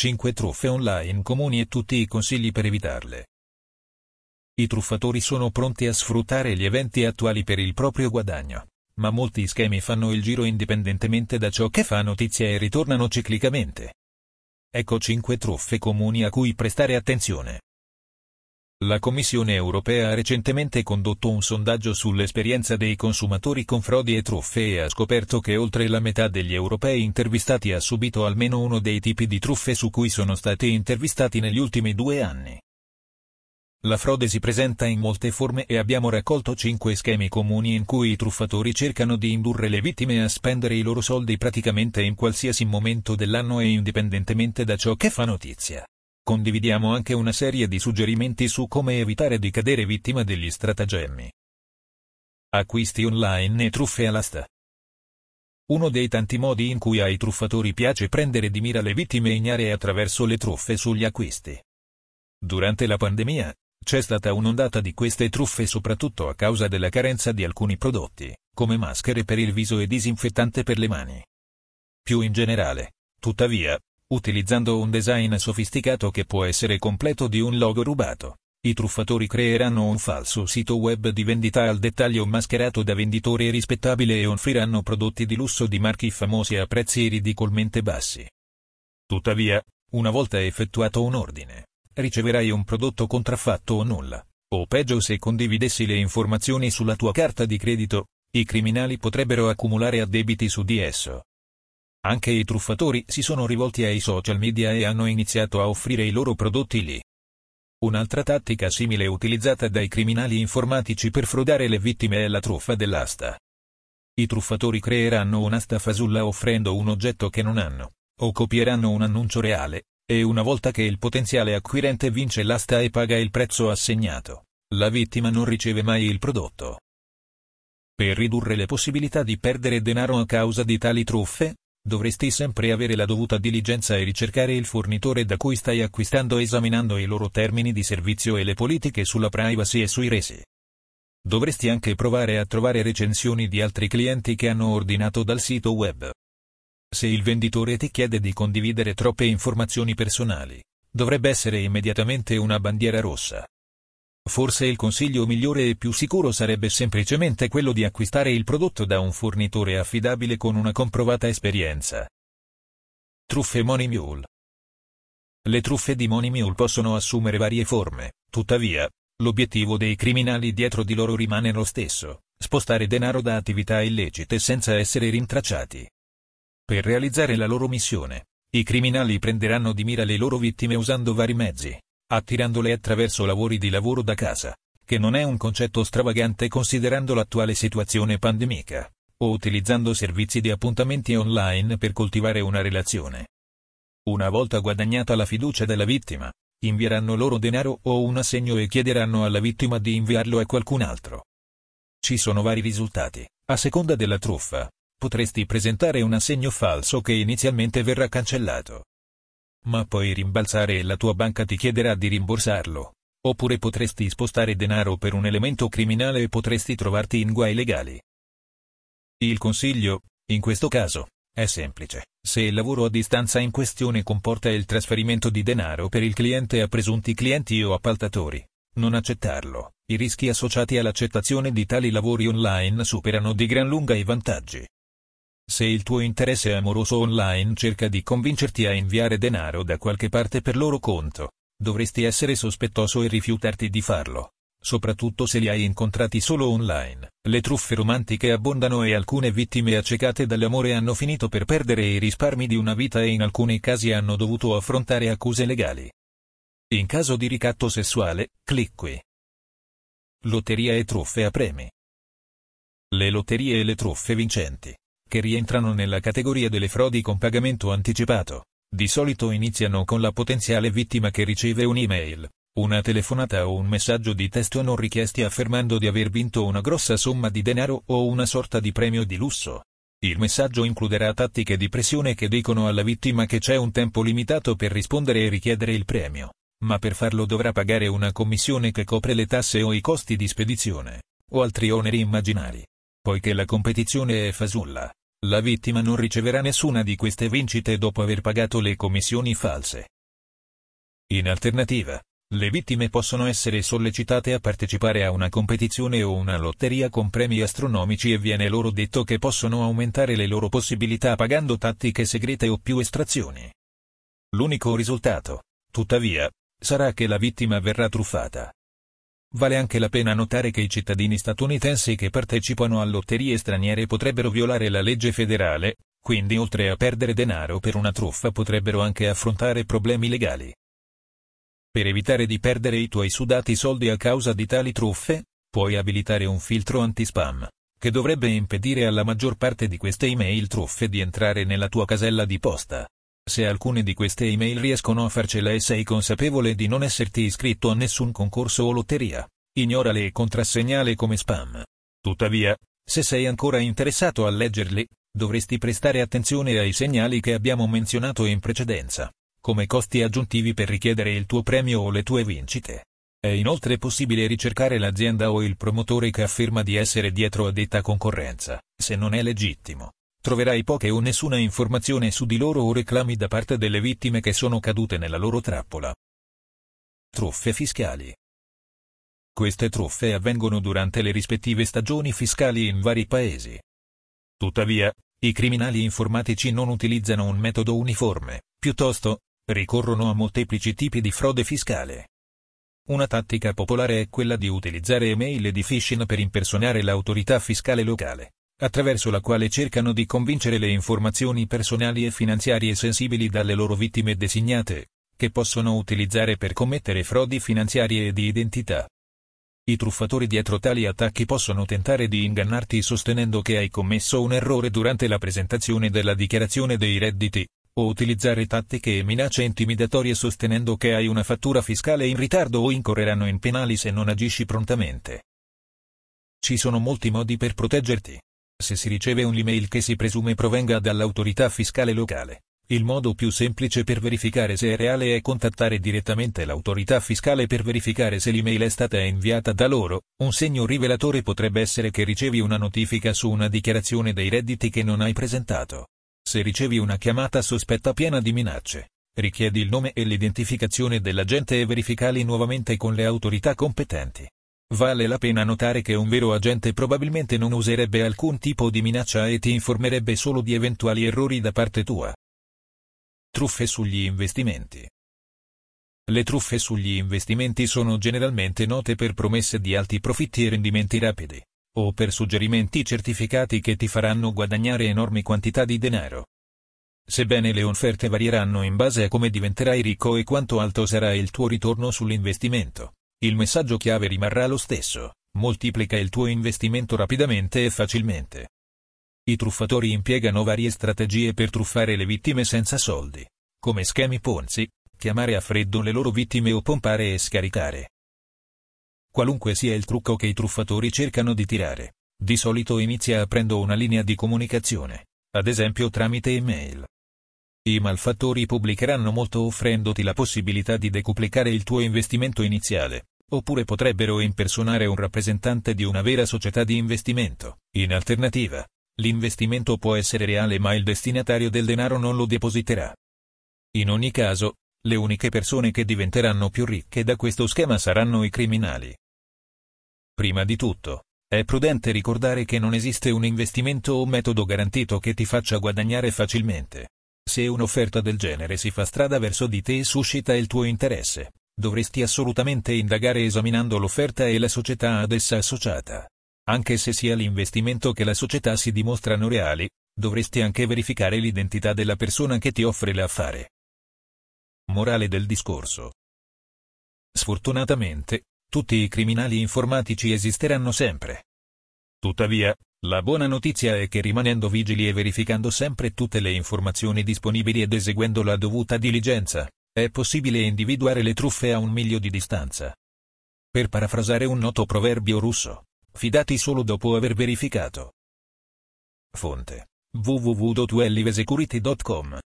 5 truffe online comuni e tutti i consigli per evitarle. I truffatori sono pronti a sfruttare gli eventi attuali per il proprio guadagno, ma molti schemi fanno il giro indipendentemente da ciò che fa notizia e ritornano ciclicamente. Ecco 5 truffe comuni a cui prestare attenzione. La Commissione europea ha recentemente condotto un sondaggio sull'esperienza dei consumatori con frodi e truffe e ha scoperto che oltre la metà degli europei intervistati ha subito almeno uno dei tipi di truffe su cui sono stati intervistati negli ultimi due anni. La frode si presenta in molte forme e abbiamo raccolto 5 schemi comuni in cui i truffatori cercano di indurre le vittime a spendere i loro soldi praticamente in qualsiasi momento dell'anno e indipendentemente da ciò che fa notizia. Condividiamo anche una serie di suggerimenti su come evitare di cadere vittima degli stratagemmi. Acquisti online e truffe all'asta. Uno dei tanti modi in cui ai truffatori piace prendere di mira le vittime ignare è attraverso le truffe sugli acquisti. Durante la pandemia, c'è stata un'ondata di queste truffe soprattutto a causa della carenza di alcuni prodotti, come maschere per il viso e disinfettante per le mani. Più in generale, tuttavia, utilizzando un design sofisticato che può essere completo di un logo rubato, i truffatori creeranno un falso sito web di vendita al dettaglio mascherato da venditore rispettabile e offriranno prodotti di lusso di marchi famosi a prezzi ridicolmente bassi. Tuttavia, una volta effettuato un ordine, riceverai un prodotto contraffatto o nulla. O peggio se condividessi le informazioni sulla tua carta di credito, i criminali potrebbero accumulare addebiti su di esso. Anche i truffatori si sono rivolti ai social media e hanno iniziato a offrire i loro prodotti lì. Un'altra tattica simile utilizzata dai criminali informatici per frodare le vittime è la truffa dell'asta. I truffatori creeranno un'asta fasulla offrendo un oggetto che non hanno, o copieranno un annuncio reale, e una volta che il potenziale acquirente vince l'asta e paga il prezzo assegnato, la vittima non riceve mai il prodotto. Per ridurre le possibilità di perdere denaro a causa di tali truffe, dovresti sempre avere la dovuta diligenza e ricercare il fornitore da cui stai acquistando esaminando i loro termini di servizio e le politiche sulla privacy e sui resi. Dovresti anche provare a trovare recensioni di altri clienti che hanno ordinato dal sito web. Se il venditore ti chiede di condividere troppe informazioni personali, dovrebbe essere immediatamente una bandiera rossa. Forse il consiglio migliore e più sicuro sarebbe semplicemente quello di acquistare il prodotto da un fornitore affidabile con una comprovata esperienza. Truffe Money Mule Le truffe di Money Mule possono assumere varie forme, tuttavia, l'obiettivo dei criminali dietro di loro rimane lo stesso, spostare denaro da attività illecite senza essere rintracciati. Per realizzare la loro missione, i criminali prenderanno di mira le loro vittime usando vari mezzi, attirandole attraverso lavori di lavoro da casa, che non è un concetto stravagante considerando l'attuale situazione pandemica, o utilizzando servizi di appuntamenti online per coltivare una relazione. Una volta guadagnata la fiducia della vittima, invieranno loro denaro o un assegno e chiederanno alla vittima di inviarlo a qualcun altro. Ci sono vari risultati, a seconda della truffa, potresti presentare un assegno falso che inizialmente verrà cancellato. Ma poi rimbalzare e la tua banca ti chiederà di rimborsarlo. Oppure potresti spostare denaro per un elemento criminale e potresti trovarti in guai legali. Il consiglio, in questo caso, è semplice. Se il lavoro a distanza in questione comporta il trasferimento di denaro per il cliente a presunti clienti o appaltatori, non accettarlo. I rischi associati all'accettazione di tali lavori online superano di gran lunga i vantaggi. Se il tuo interesse amoroso online cerca di convincerti a inviare denaro da qualche parte per loro conto, dovresti essere sospettoso e rifiutarti di farlo. Soprattutto se li hai incontrati solo online. Le truffe romantiche abbondano e alcune vittime accecate dall'amore hanno finito per perdere i risparmi di una vita e in alcuni casi hanno dovuto affrontare accuse legali. In caso di ricatto sessuale, clic qui. Lotteria e truffe a premi. Le lotterie e le truffe vincenti che rientrano nella categoria delle frodi con pagamento anticipato. Di solito iniziano con la potenziale vittima che riceve un'email, una telefonata o un messaggio di testo non richiesti affermando di aver vinto una grossa somma di denaro o una sorta di premio di lusso. Il messaggio includerà tattiche di pressione che dicono alla vittima che c'è un tempo limitato per rispondere e richiedere il premio, ma per farlo dovrà pagare una commissione che copre le tasse o i costi di spedizione, o altri oneri immaginari. Poiché la competizione è fasulla, la vittima non riceverà nessuna di queste vincite dopo aver pagato le commissioni false. In alternativa, le vittime possono essere sollecitate a partecipare a una competizione o una lotteria con premi astronomici e viene loro detto che possono aumentare le loro possibilità pagando tattiche segrete o più estrazioni. L'unico risultato, tuttavia, sarà che la vittima verrà truffata. Vale anche la pena notare che i cittadini statunitensi che partecipano a lotterie straniere potrebbero violare la legge federale, quindi oltre a perdere denaro per una truffa potrebbero anche affrontare problemi legali. Per evitare di perdere i tuoi sudati soldi a causa di tali truffe, puoi abilitare un filtro anti-spam, che dovrebbe impedire alla maggior parte di queste email truffe di entrare nella tua casella di posta. Se alcune di queste email riescono a farcela e sei consapevole di non esserti iscritto a nessun concorso o lotteria, ignorale e contrassegnale come spam. Tuttavia, se sei ancora interessato a leggerli, dovresti prestare attenzione ai segnali che abbiamo menzionato in precedenza come costi aggiuntivi per richiedere il tuo premio o le tue vincite. È inoltre possibile ricercare l'azienda o il promotore che afferma di essere dietro a detta concorrenza, se non è legittimo. Troverai poche o nessuna informazione su di loro o reclami da parte delle vittime che sono cadute nella loro trappola. Truffe fiscali. Queste truffe avvengono durante le rispettive stagioni fiscali in vari paesi. Tuttavia, i criminali informatici non utilizzano un metodo uniforme, piuttosto, ricorrono a molteplici tipi di frode fiscale. Una tattica popolare è quella di utilizzare email di phishing per impersonare l'autorità fiscale locale, attraverso la quale cercano di convincere le informazioni personali e finanziarie sensibili dalle loro vittime designate, che possono utilizzare per commettere frodi finanziarie e di identità. I truffatori dietro tali attacchi possono tentare di ingannarti sostenendo che hai commesso un errore durante la presentazione della dichiarazione dei redditi, o utilizzare tattiche e minacce intimidatorie sostenendo che hai una fattura fiscale in ritardo o incorreranno in penali se non agisci prontamente. Ci sono molti modi per proteggerti. Se si riceve un'email che si presume provenga dall'autorità fiscale locale, il modo più semplice per verificare se è reale è contattare direttamente l'autorità fiscale per verificare se l'email è stata inviata da loro. Un segno rivelatore potrebbe essere che ricevi una notifica su una dichiarazione dei redditi che non hai presentato. Se ricevi una chiamata sospetta piena di minacce, richiedi il nome e l'identificazione dell'agente e verificali nuovamente con le autorità competenti. Vale la pena notare che un vero agente probabilmente non userebbe alcun tipo di minaccia e ti informerebbe solo di eventuali errori da parte tua. Truffe sugli investimenti. Le truffe sugli investimenti sono generalmente note per promesse di alti profitti e rendimenti rapidi o per suggerimenti certificati che ti faranno guadagnare enormi quantità di denaro. Sebbene le offerte varieranno in base a come diventerai ricco e quanto alto sarà il tuo ritorno sull'investimento, il messaggio chiave rimarrà lo stesso, moltiplica il tuo investimento rapidamente e facilmente. I truffatori impiegano varie strategie per truffare le vittime senza soldi, come schemi Ponzi, chiamare a freddo le loro vittime o pompare e scaricare qualunque sia il trucco che i truffatori cercano di tirare. Di solito inizia aprendo una linea di comunicazione, ad esempio tramite email. I malfattori pubblicheranno molto offrendoti la possibilità di decuplicare il tuo investimento iniziale, oppure potrebbero impersonare un rappresentante di una vera società di investimento. In alternativa, l'investimento può essere reale ma il destinatario del denaro non lo depositerà. In ogni caso, le uniche persone che diventeranno più ricche da questo schema saranno i criminali. Prima di tutto, è prudente ricordare che non esiste un investimento o metodo garantito che ti faccia guadagnare facilmente. Se un'offerta del genere si fa strada verso di te e suscita il tuo interesse, dovresti assolutamente indagare esaminando l'offerta e la società ad essa associata. Anche se sia l'investimento che la società si dimostrano reali, dovresti anche verificare l'identità della persona che ti offre l'affare. Morale del discorso. Sfortunatamente, tutti i criminali informatici esisteranno sempre. Tuttavia, la buona notizia è che rimanendo vigili e verificando sempre tutte le informazioni disponibili ed eseguendo la dovuta diligenza, è possibile individuare le truffe a un miglio di distanza. Per parafrasare un noto proverbio russo, fidati solo dopo aver verificato. Fonte www.duellivesecurity.com